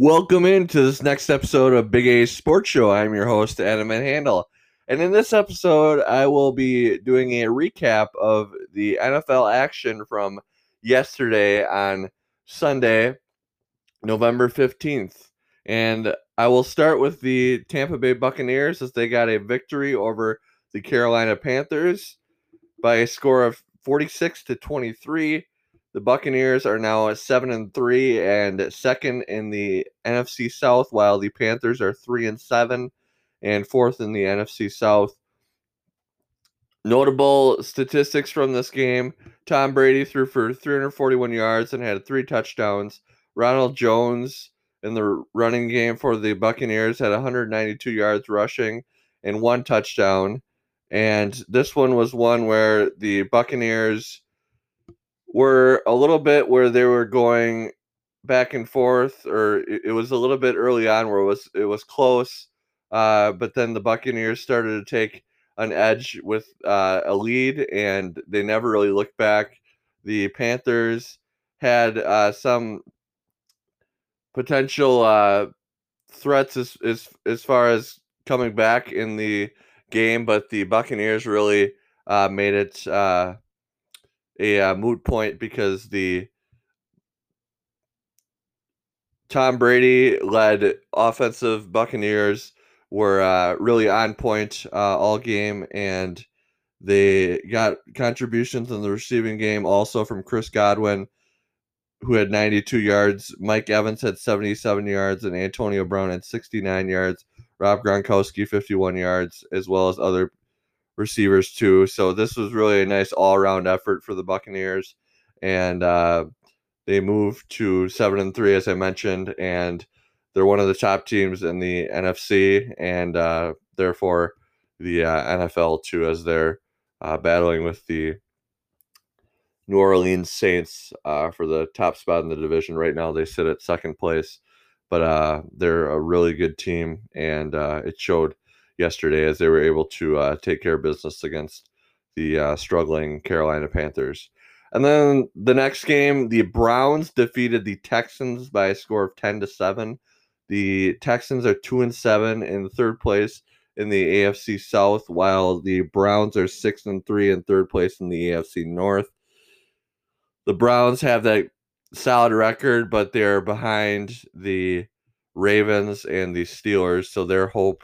Welcome into this next episode of Big A Sports Show. I'm your host, Adam Van Handel. And in this episode, I will be doing a recap of the NFL action from yesterday on Sunday, November 15th. And I will start with the Tampa Bay Buccaneers as they got a victory over the Carolina Panthers by a score of 46 to 23. The Buccaneers are now at seven and three and second in the NFC South, while the Panthers are three and seven and fourth in the NFC South. Notable statistics from this game Tom Brady threw for 341 yards and had three touchdowns. Ronald Jones in the running game for the Buccaneers had 192 yards rushing and one touchdown. And this one was one where the Buccaneers were a little bit where they were going back and forth, or it, it was a little bit early on where it was it was close, uh, but then the Buccaneers started to take an edge with uh, a lead, and they never really looked back. The Panthers had uh, some potential uh, threats as, as as far as coming back in the game, but the Buccaneers really uh, made it uh, a uh, moot point because the Tom Brady led offensive Buccaneers were uh, really on point uh, all game, and they got contributions in the receiving game also from Chris Godwin, who had 92 yards. Mike Evans had 77 yards, and Antonio Brown had 69 yards. Rob Gronkowski 51 yards, as well as other receivers too. So this was really a nice all-around effort for the Buccaneers, and uh, they moved to seven and three, as I mentioned, and they're one of the top teams in the NFC, and uh, therefore the uh, NFL too, as they're uh, battling with the New Orleans Saints uh, for the top spot in the division. Right now, they sit at second place, but uh, they're a really good team, and it showed yesterday as they were able to uh, take care of business against the uh, struggling Carolina Panthers. And then the next game, the Browns defeated the Texans by a score of 10 to 7. The Texans are 2 and 7 in third place in the AFC South, while the Browns are 6 and 3 in third place in the AFC North. The Browns have that solid record, but they're behind the Ravens and the Steelers, so their hope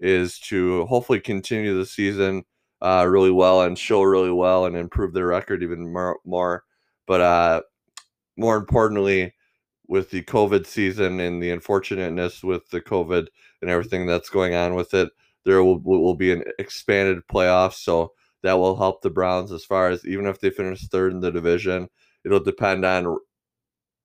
is to hopefully continue the season uh, really well and show really well and improve their record even more. more. But uh, more importantly, with the COVID season and the unfortunateness with the COVID and everything that's going on with it, there will, will be an expanded playoff. So that will help the Browns as far as even if they finish third in the division, it'll depend on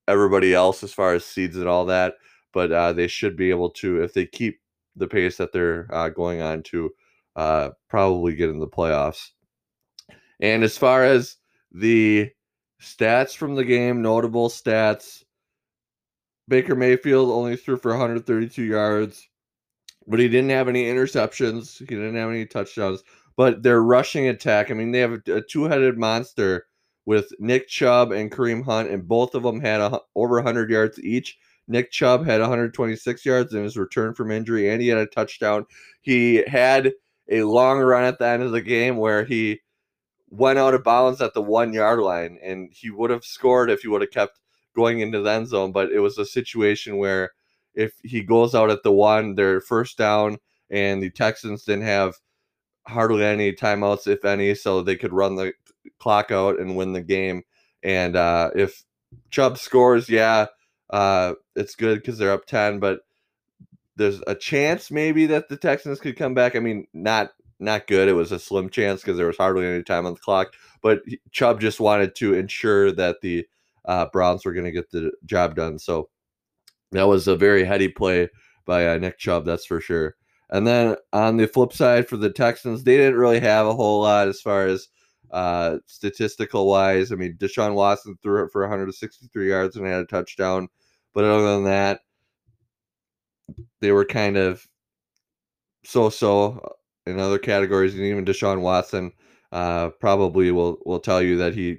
everybody else as far as seeds and all that. But uh, they should be able to, if they keep the pace that they're uh, going on to uh, probably get in the playoffs. And as far as the stats from the game, notable stats, Baker Mayfield only threw for 132 yards, but he didn't have any interceptions. He didn't have any touchdowns. But their rushing attack, I mean, they have a, a two-headed monster with Nick Chubb and Kareem Hunt, and both of them had a, over 100 yards each. Nick Chubb had 126 yards in his return from injury, and he had a touchdown. He had a long run at the end of the game where he went out of bounds at the one yard line, and he would have scored if he would have kept going into the end zone. But it was a situation where if he goes out at the one, they're first down, and the Texans didn't have hardly any timeouts, if any, so they could run the clock out and win the game. And uh, if Chubb scores, yeah, uh, it's good because they're up 10, but there's a chance maybe that the Texans could come back. I mean, not not good. It was a slim chance because there was hardly any time on the clock. But Chubb just wanted to ensure that the uh, Browns were going to get the job done. So that was a very heady play by uh, Nick Chubb, that's for sure. And then on the flip side for the Texans, they didn't really have a whole lot as far as uh, statistical wise. I mean, Deshaun Watson threw it for 163 yards and had a touchdown. But other than that, they were kind of so so in other categories. And even Deshaun Watson uh, probably will, will tell you that he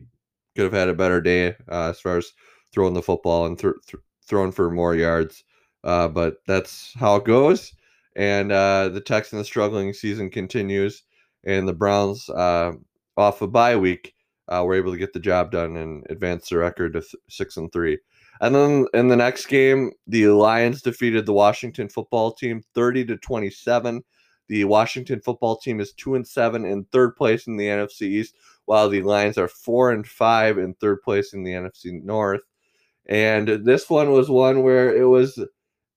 could have had a better day uh, as far as throwing the football and th- th- throwing for more yards uh, but that's how it goes. And uh, the Texans' struggling season continues, and the Browns, uh, off a bye week, uh, were able to get the job done and advance the record to th- six and three. And then in the next game, the Lions defeated the Washington football team 30 to 27. The Washington football team is two and seven in third place in the NFC East, while the Lions are four and five in third place in the NFC North. And this one was one where it was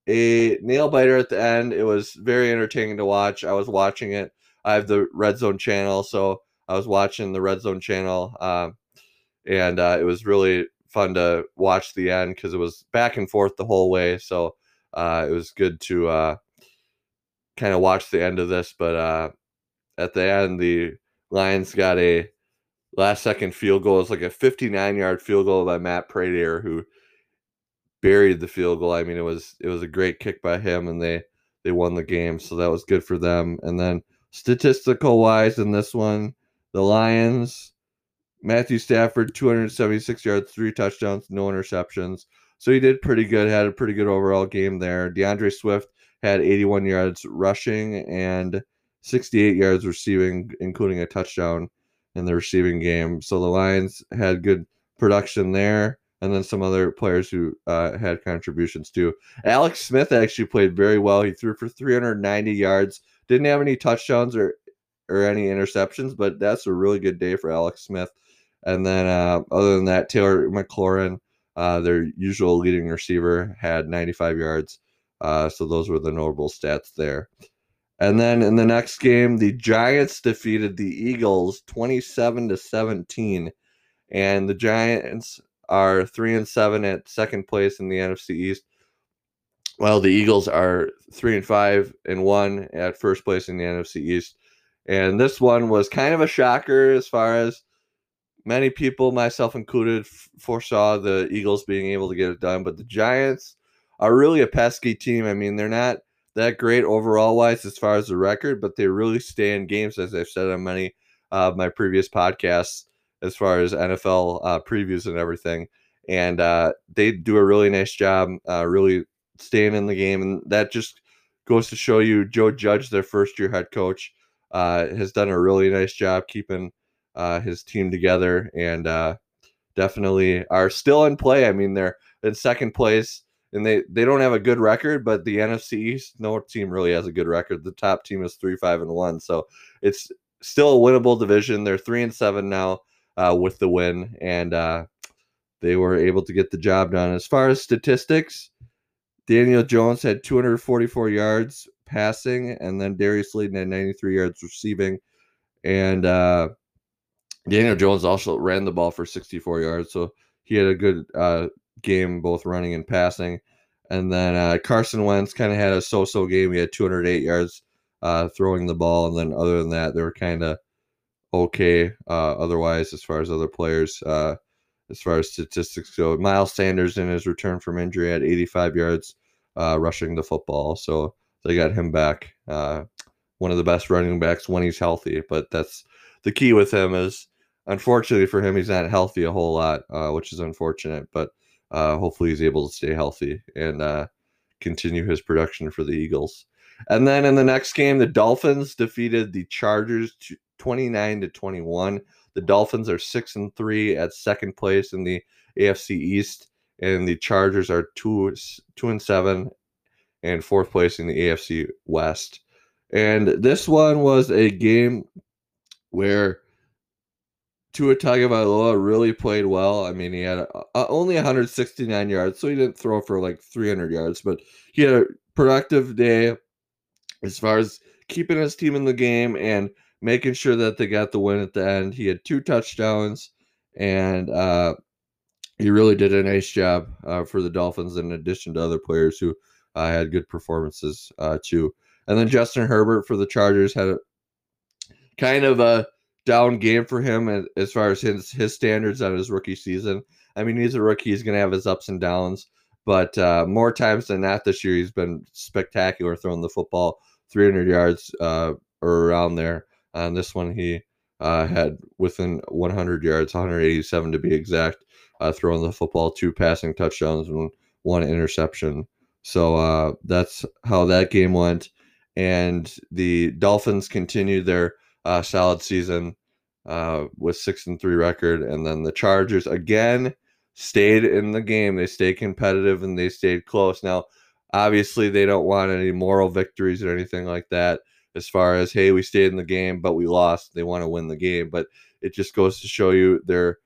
a nail biter at the end. It was very entertaining to watch. I was watching it. I have the Red Zone channel, so I was watching the Red Zone channel, uh, and uh, it was really fun to watch the end because it was back and forth the whole way. So uh, it was good to uh, kind of watch the end of this. But uh, at the end, the Lions got a last second field goal. It's like a 59 yard field goal by Matt Prater, who buried the field goal. I mean, it was it was a great kick by him, and they they won the game, so that was good for them. And then statistical wise, in this one, the Lions Matthew Stafford, 276 yards, three touchdowns, no interceptions. So he did pretty good, had a pretty good overall game there. DeAndre Swift had 81 yards rushing and 68 yards receiving, including a touchdown in the receiving game. So the Lions had good production there. And then some other players who uh, had contributions too. Alex Smith actually played very well. He threw for 390 yards, didn't have any touchdowns or or any interceptions, but that's a really good day for Alex Smith. And then uh, other than that, Taylor McLaurin, uh, their usual leading receiver, had 95 yards. Uh, so those were the notable stats there. And then in the next game, the Giants defeated the Eagles 27 to 17. And the Giants are three and seven at second place in the NFC East. While the Eagles are three and five and one at first place in the NFC East. And this one was kind of a shocker as far as many people, myself included, foresaw the Eagles being able to get it done, but the Giants are really a pesky team. I mean, they're not that great overall wise as far as the record, but they really stay in games, as I've said on many of my previous podcasts, as far as NFL uh, previews and everything. And uh, they do a really nice job, uh, really staying in the game, and that just goes to show you Joe Judge, their first year head coach, uh, has done a really nice job keeping uh, his team together and uh, definitely are still in play. I mean, they're in second place and they, they don't have a good record, but the NFC East, no team really has a good record. The top team is three, five, and one. So it's still a winnable division. They're three and seven now uh, with the win, and uh, they were able to get the job done. As far as statistics, Daniel Jones had 244 yards passing, and then Darius Slayton had 93 yards receiving. And uh, Daniel Jones also ran the ball for 64 yards, so he had a good uh, game both running and passing. And then uh, Carson Wentz kind of had a so-so game. He had 208 yards uh, throwing the ball, and then other than that, they were kind of okay. Uh, otherwise, as far as other players, uh, as far as statistics go, Miles Sanders in his return from injury had 85 yards uh, rushing the football, so they got him back. one of the best running backs when he's healthy, but that's the key with him is unfortunately for him, he's not healthy a whole lot, uh, which is unfortunate. But uh, hopefully, he's able to stay healthy and uh, continue his production for the Eagles. And then in the next game, the Dolphins defeated the Chargers 29 to 21. The Dolphins are six and three at second place in the AFC East, and the Chargers are two two and seven and fourth place in the AFC West. And this one was a game where Tua Tagovailoa really played well. I mean, he had uh, only 169 yards, so he didn't throw for like 300 yards, but he had a productive day as far as keeping his team in the game and making sure that they got the win at the end. He had two touchdowns, and uh, he really did a nice job uh, for the Dolphins, in addition to other players who uh, had good performances uh, too. And then Justin Herbert for the Chargers had a kind of a down game for him as far as his his standards on his rookie season. I mean, he's a rookie; he's going to have his ups and downs, but uh, more times than not this year, he's been spectacular throwing the football 300 yards uh, or around there. On this one, he uh, had within 100 yards, 187 to be exact, uh, throwing the football, two passing touchdowns, and one interception. So uh, that's how that game went. And the Dolphins continued their uh, solid season uh, with six and three record, and then the Chargers again stayed in the game. They stayed competitive and they stayed close. Now, obviously, they don't want any moral victories or anything like that. As far as hey, we stayed in the game, but we lost. They want to win the game, but it just goes to show you they're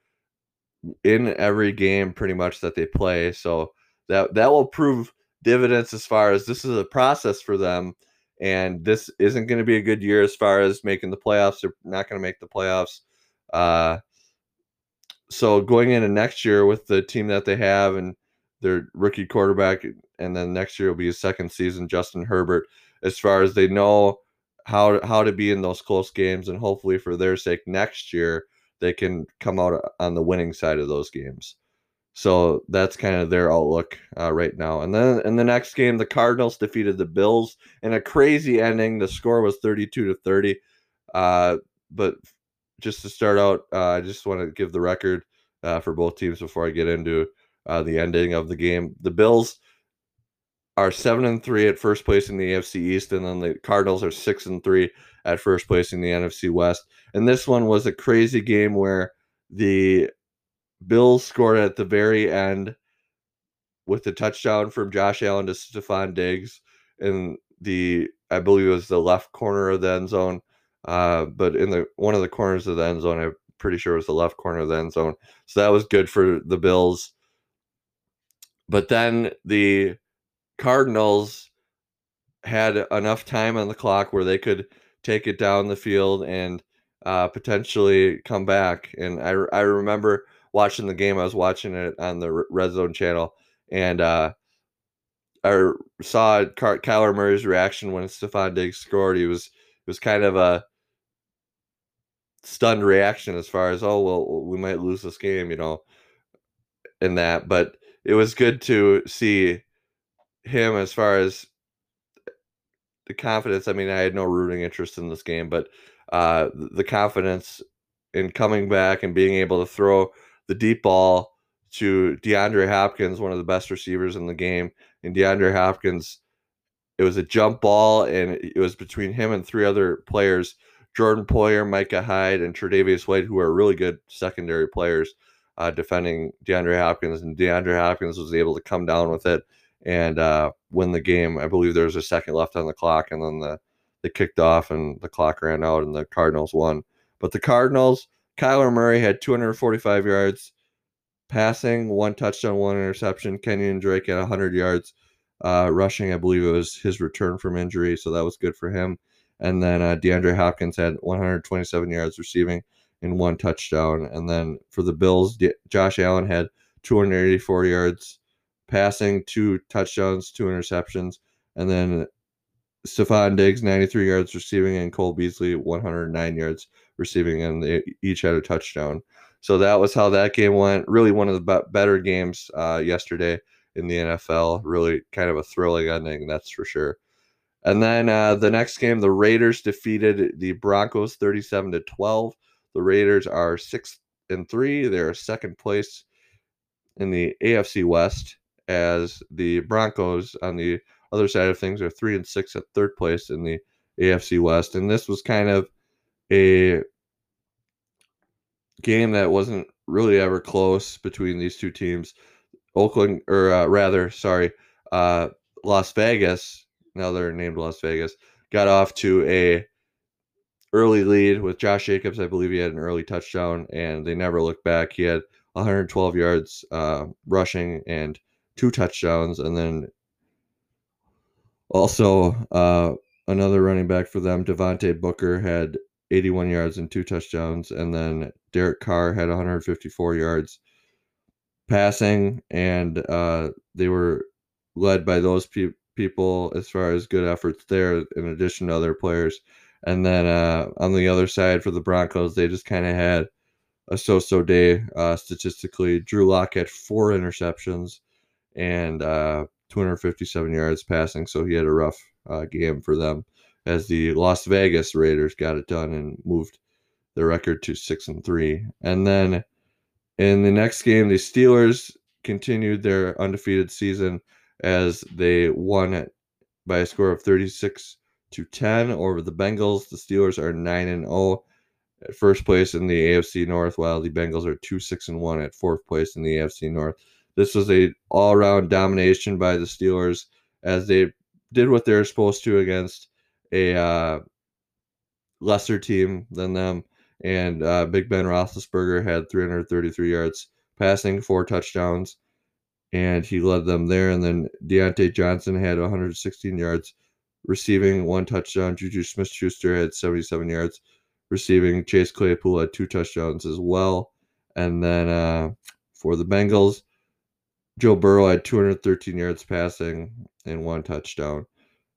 in every game pretty much that they play. So that that will prove dividends as far as this is a process for them and this isn't going to be a good year as far as making the playoffs. They're not going to make the playoffs. Uh, so going into next year with the team that they have and their rookie quarterback, and then next year will be his second season, Justin Herbert. As far as they know how how to be in those close games, and hopefully for their sake, next year they can come out on the winning side of those games. So that's kind of their outlook uh, right now. And then in the next game, the Cardinals defeated the Bills in a crazy ending. The score was 32 to 30. Uh, but just to start out, uh, I just want to give the record uh, for both teams before I get into uh, the ending of the game. The Bills are seven and three at first place in the AFC East, and then the Cardinals are six and three at first place in the NFC West. And this one was a crazy game where the Bills scored at the very end with the touchdown from Josh Allen to Stefon Diggs in the I believe it was the left corner of the end zone. Uh, but in the one of the corners of the end zone, I'm pretty sure it was the left corner of the end zone. So that was good for the Bills. But then the Cardinals had enough time on the clock where they could take it down the field and uh, potentially come back. And I, I remember watching the game. I was watching it on the Red Zone channel, and uh, I saw Kyler Murray's reaction when Stefon Diggs scored. He was it was kind of a stunned reaction as far as oh well we might lose this game, you know, in that. But it was good to see him as far as the confidence. I mean, I had no rooting interest in this game, but uh, the confidence in coming back and being able to throw the deep ball to DeAndre Hopkins, one of the best receivers in the game. And DeAndre Hopkins, it was a jump ball, and it was between him and three other players Jordan Poyer, Micah Hyde, and Tre'Davious White, who are really good secondary players uh, defending DeAndre Hopkins. And DeAndre Hopkins was able to come down with it and uh, win the game. I believe there was a second left on the clock, and then the they kicked off, and the clock ran out, and the Cardinals won. But the Cardinals Kyler Murray had 245 yards passing, one touchdown, one interception. Kenyan Drake had 100 yards uh, rushing. I believe it was his return from injury, so that was good for him. And then uh, DeAndre Hopkins had 127 yards receiving and one touchdown. And then for the Bills, D- Josh Allen had 284 yards passing, two touchdowns, two interceptions. And then Stefon Diggs, 93 yards receiving, and Cole Beasley, 109 yards receiving, and they each had a touchdown. So that was how that game went. Really, one of the better games uh, yesterday in the NFL. Really, kind of a thrilling ending, that's for sure. And then uh, the next game, the Raiders defeated the Broncos 37 to 12. The Raiders are six and three. They're second place in the AFC West, as the Broncos on the other side of things are three and six at third place in the AFC West. And this was kind of a game that wasn't really ever close between these two teams. Oakland, or uh, rather, sorry, uh, Las Vegas. Now they're named Las Vegas. Got off to a early lead with Josh Jacobs. I believe he had an early touchdown, and they never looked back. He had 112 yards uh, rushing and two touchdowns, and then also, uh, another running back for them, Devontae Booker, had 81 yards and two touchdowns, and then Derek Carr had 154 yards passing, and uh, they were led by those pe- people as far as good efforts there, in addition to other players. And then uh, on the other side for the Broncos, they just kind of had a so-so day uh, statistically. Drew Lock had four interceptions, and uh, 257 yards passing, so he had a rough uh, game for them as the Las Vegas Raiders got it done and moved the record to six and three. And then in the next game, the Steelers continued their undefeated season as they won it by a score of 36 to 10 over the Bengals. The Steelers are 9 and 0 at first place in the AFC North, while the Bengals are 2 6 and 1 at fourth place in the AFC North. This was a all-around domination by the Steelers as they did what they're supposed to against a uh, lesser team than them. And uh, Big Ben Roethlisberger had 333 yards passing, four touchdowns, and he led them there. And then Diontae Johnson had 116 yards receiving, one touchdown. Juju Smith Schuster had 77 yards receiving. Chase Claypool had two touchdowns as well. And then uh, for the Bengals, Joe Burrow had 213 yards passing and one touchdown.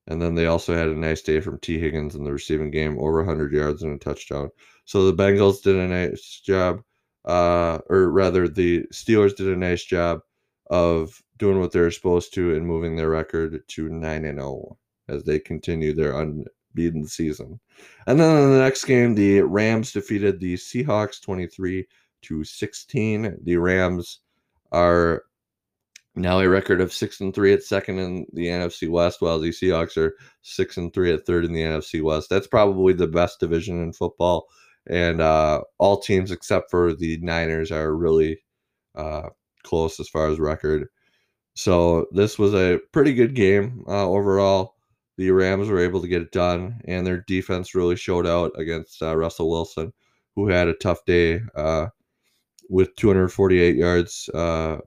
And then they also had a nice day from Tee Higgins in the receiving game, over 100 yards and a touchdown. So the Bengals did a nice job, uh, or rather, the Steelers did a nice job of doing what they're supposed to and moving their record to 9 and 0 as they continue their unbeaten season. And then in the next game, the Rams defeated the Seahawks 23 to 16. The Rams are now a record of six and three at second in the NFC West, while the Seahawks are six and three at third in the NFC West. That's probably the best division in football, and uh, all teams except for the Niners are really uh, close as far as record. So this was a pretty good game uh, overall. The Rams were able to get it done, and their defense really showed out against uh, Russell Wilson, who had a tough day uh, with 248 yards uh,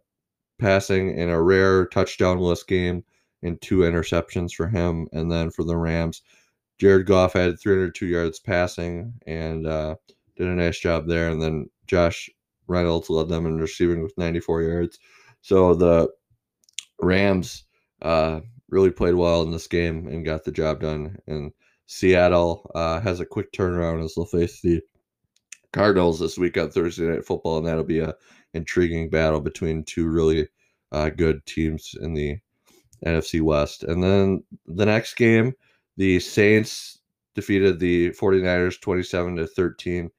passing in a rare touchdownless game and two interceptions for him. And then for the Rams, Jared Goff had 302 yards passing and uh, did a nice job there. And then Josh Reynolds led them in receiving with 94 yards. So the Rams uh, really played well in this game and got the job done. And Seattle uh, has a quick turnaround as they'll face the Cardinals this week on Thursday Night Football, and that'll be a intriguing battle between two really uh, good teams in the NFC West. And then the next game, the Saints defeated the 49ers 27 to 13.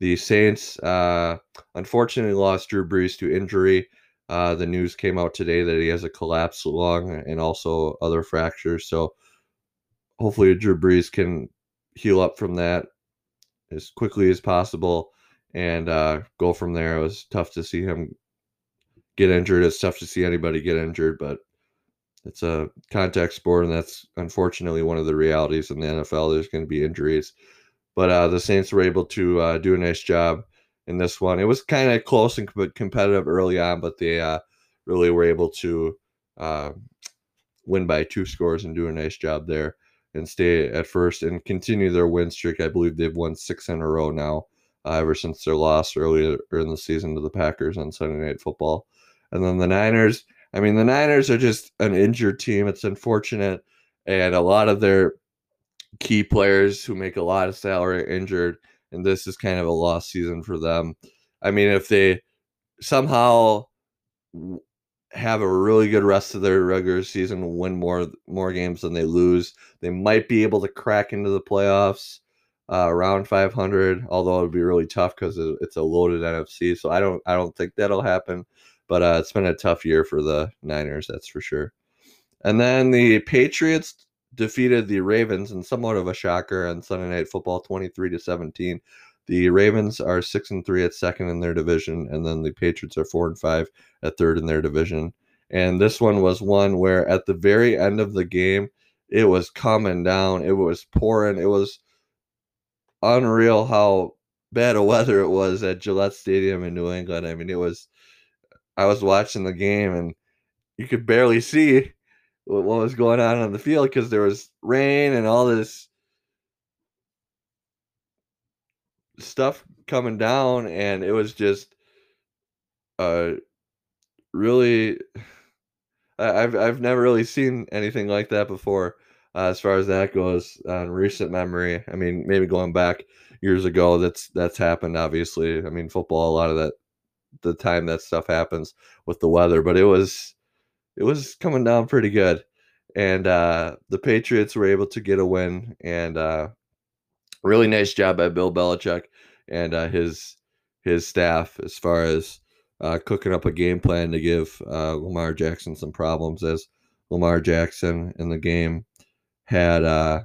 The Saints uh, unfortunately lost Drew Brees to injury. Uh, the news came out today that he has a collapsed lung and also other fractures. So hopefully Drew Brees can heal up from that as quickly as possible and uh, go from there. It was tough to see him get injured. It's tough to see anybody get injured, but it's a contact sport, and that's unfortunately one of the realities in the NFL. There's going to be injuries, but uh, the Saints were able to uh, do a nice job in this one. It was kind of close and competitive early on, but they uh, really were able to uh, win by two scores and do a nice job there and stay at first and continue their win streak. I believe they've won six in a row now uh, ever since their loss earlier in the season to the Packers on Sunday Night Football. And then the Niners, I mean, the Niners are just an injured team. It's unfortunate. And a lot of their key players who make a lot of salary are injured. And this is kind of a lost season for them. I mean, if they somehow have a really good rest of their regular season, win more more games than they lose, they might be able to crack into the playoffs uh, around 500. Although it would be really tough because it's a loaded NFC. So I don't I don't think that'll happen. But uh, it's been a tough year for the Niners, that's for sure. And then the Patriots defeated the Ravens in somewhat of a shocker on Sunday Night Football, 23 to 17. The Ravens are six and three at second in their division, and then the Patriots are four and five at third in their division. And this one was one where at the very end of the game, it was coming down. It was pouring. It was unreal how bad a weather it was at Gillette Stadium in New England. I mean, it was I was watching the game and you could barely see what, what was going on on the field because there was rain and all this stuff coming down, and it was just uh really. I've I've never really seen anything like that before, uh, as far as that goes. Uh, in recent memory, I mean, maybe going back years ago, that's that's happened. Obviously, I mean, football. A lot of that the time that stuff happens with the weather, but it was it was coming down pretty good. And uh, the Patriots were able to get a win, and uh, really nice job by Bill Belichick and uh, his his staff as far as uh, cooking up a game plan to give uh, Lamar Jackson some problems. As Lamar Jackson in the game had uh,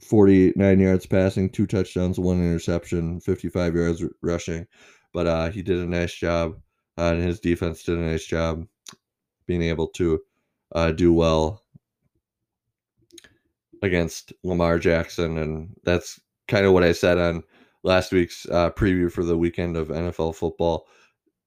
249 yards passing, two touchdowns, one interception, 55 yards rushing. But uh, he did a nice job, uh, and his defense did a nice job being able to uh, do well against Lamar Jackson. And that's kind of what I said on last week's uh, preview for the weekend of NFL football.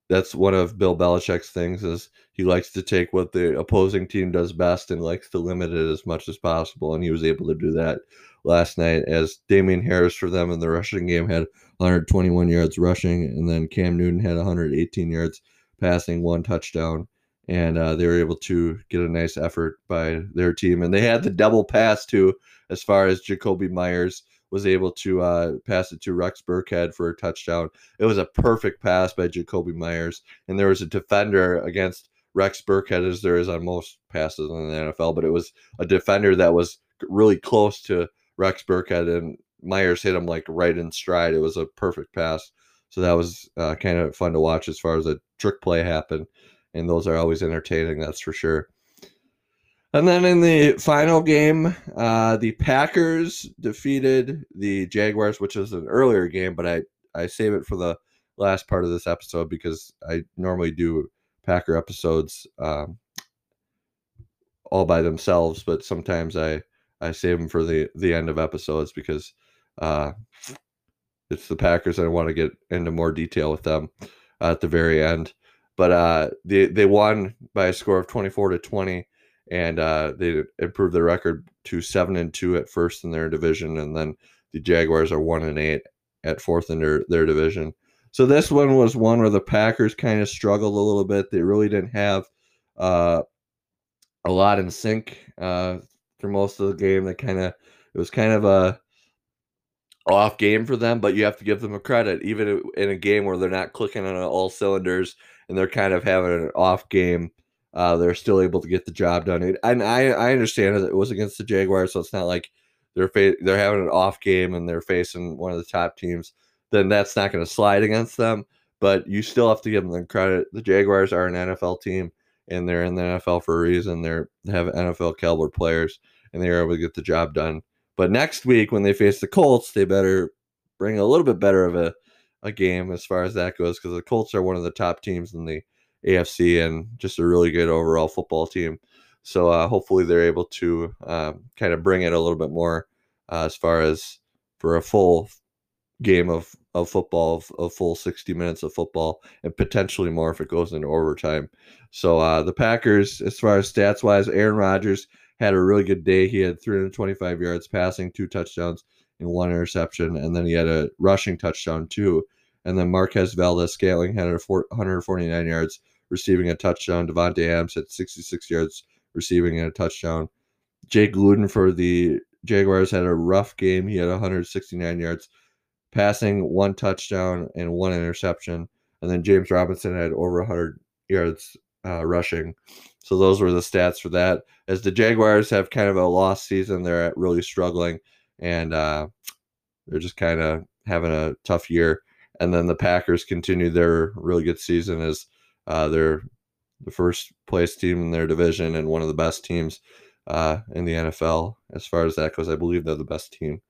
That's one of Bill Belichick's things is he likes to take what the opposing team does best and likes to limit it as much as possible. And he was able to do that last night as Damien Harris for them in the rushing game had 121 yards rushing, and then Cam Newton had 118 yards passing, one touchdown and uh, they were able to get a nice effort by their team. And they had the double pass too, as far as Jakobi Meyers was able to uh, pass it to Rex Burkhead for a touchdown. It was a perfect pass by Jakobi Meyers, and there was a defender against Rex Burkhead, as there is on most passes in the NFL, but it was a defender that was really close to Rex Burkhead, and Meyers hit him like right in stride. It was a perfect pass. So that was uh, kind of fun to watch as far as a trick play happened and those are always entertaining. That's for sure. And then in the final game, uh, the Packers defeated the Jaguars, which is an earlier game, but I, I save it for the last part of this episode because I normally do Packer episodes um, all by themselves, but sometimes I, I save them for the, the end of episodes because uh, it's the Packers I want to get into more detail with them at the very end. But uh, they they won by a score of twenty four to twenty, and uh, they improved their record to seven and two at first in their division, and then the Jaguars are one and eight at fourth in their their division. So this one was one where the Packers kind of struggled a little bit. They really didn't have uh, a lot in sync uh, for most of the game. They kind of it was kind of a off game for them, but you have to give them a credit, even in a game where they're not clicking on all cylinders and they're kind of having an off game. Uh, they're still able to get the job done, and I I understand it was against the Jaguars, so it's not like they're fa- they're having an off game and they're facing one of the top teams. Then that's not going to slide against them. But you still have to give them the credit. The Jaguars are an NFL team, and they're in the NFL for a reason. They're they have NFL caliber players, and they are able to get the job done. But next week when they face the Colts, they better bring a little bit better of a a game as far as that goes because the Colts are one of the top teams in the AFC and just a really good overall football team. So uh, hopefully they're able to uh, kind of bring it a little bit more uh, as far as for a full game of, of football, a full 60 minutes of football, and potentially more if it goes into overtime. So uh, the Packers, as far as stats wise, Aaron Rodgers had a really good day. He had 325 yards passing, two touchdowns, and one interception, and then he had a rushing touchdown too. And then Marquez Valdes-Scantling had a 149 yards receiving a touchdown. Davante Adams had 66 yards receiving and a touchdown. Jake Luton for the Jaguars had a rough game. He had 169 yards passing, one touchdown, and one interception. And then James Robinson had over 100 yards uh, rushing. So those were the stats for that. As the Jaguars have kind of a lost season, they're really struggling and uh, they're just kind of having a tough year. And then the Packers continue their really good season as uh, they're the first place team in their division and one of the best teams uh, in the NFL as far as that goes. I believe they're the best team.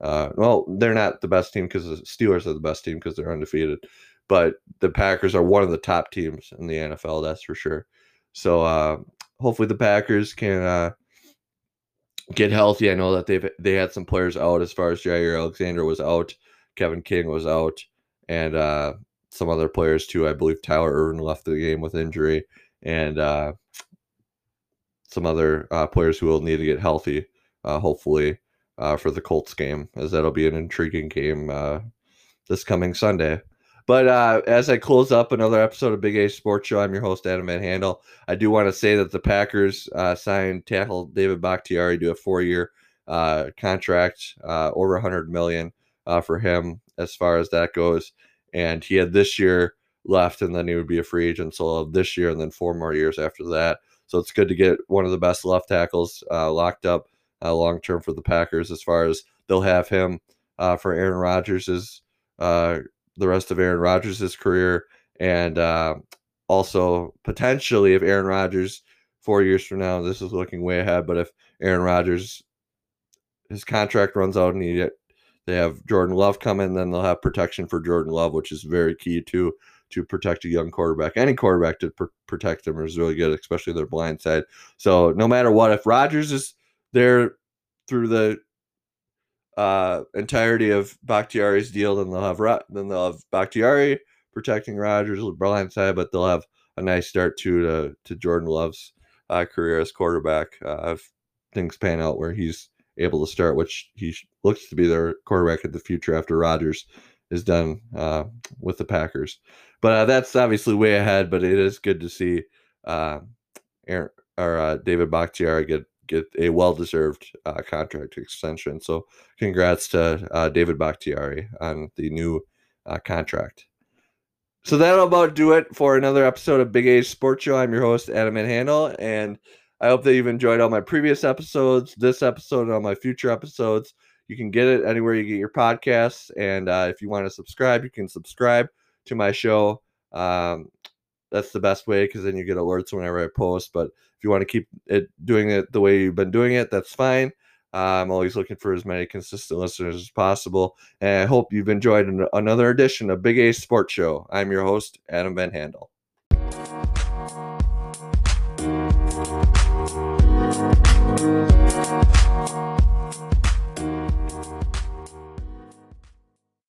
Uh, well, they're not the best team because the Steelers are the best team because they're undefeated, but the Packers are one of the top teams in the NFL. That's for sure. So uh, hopefully the Packers can uh, get healthy. I know that they've they had some players out as far as Jaire Alexander was out, Kevin King was out, and uh, some other players too. I believe Tyler Ervin left the game with injury, and uh, some other uh, players who will need to get healthy, uh, hopefully, for the Colts game, as that'll be an intriguing game this coming Sunday. But uh, as I close up another episode of Big A Sports Show, I'm your host, Adam Van Handel. I do want to say that the Packers uh, signed tackle David Bakhtiari to a four year uh, contract, uh, over 100 million uh, for him as far as that goes. And he had this year left, and then he would be a free agent. So this year, and then four more years after that. So it's good to get one of the best left tackles uh, locked up long term for the Packers as far as they'll have him for Aaron Rodgers' the rest of Aaron Rodgers' career and uh, also potentially if Aaron Rodgers four years from now, this is looking way ahead, but if Aaron Rodgers his contract runs out and he they have Jordan Love coming, then they'll have protection for Jordan Love, which is very key to to protect a young quarterback. Any quarterback to pr- protect them is really good, especially their blind side. So no matter what, if Rodgers is there through the uh, entirety of Bakhtiari's deal, then they'll have then they'll have Bakhtiari protecting Rodgers blind side, but they'll have a nice start to to, to Jordan Love's uh, career as quarterback. Uh, if things pan out where he's able to start, which he looks to be their quarterback in the future after Rodgers is done uh, with the Packers. But uh, that's obviously way ahead. But it is good to see uh, Aaron, or uh, David Bakhtiari get get a well deserved uh, contract extension. So congrats to uh, David Bakhtiari on the new contract. So that'll about do it for another episode of Big A's Sports Show. I'm your host Adam Handel, and I hope that you've enjoyed all my previous episodes, this episode, and all my future episodes. You can get it anywhere you get your podcasts. And uh, if you want to subscribe, you can subscribe to my show. Um, that's the best way because then you get alerts whenever I post. But if you want to keep it doing it the way you've been doing it, that's fine. Uh, I'm always looking for as many consistent listeners as possible. And I hope you've enjoyed an- another edition of Big A Sports Show. I'm your host, Adam Van Handel.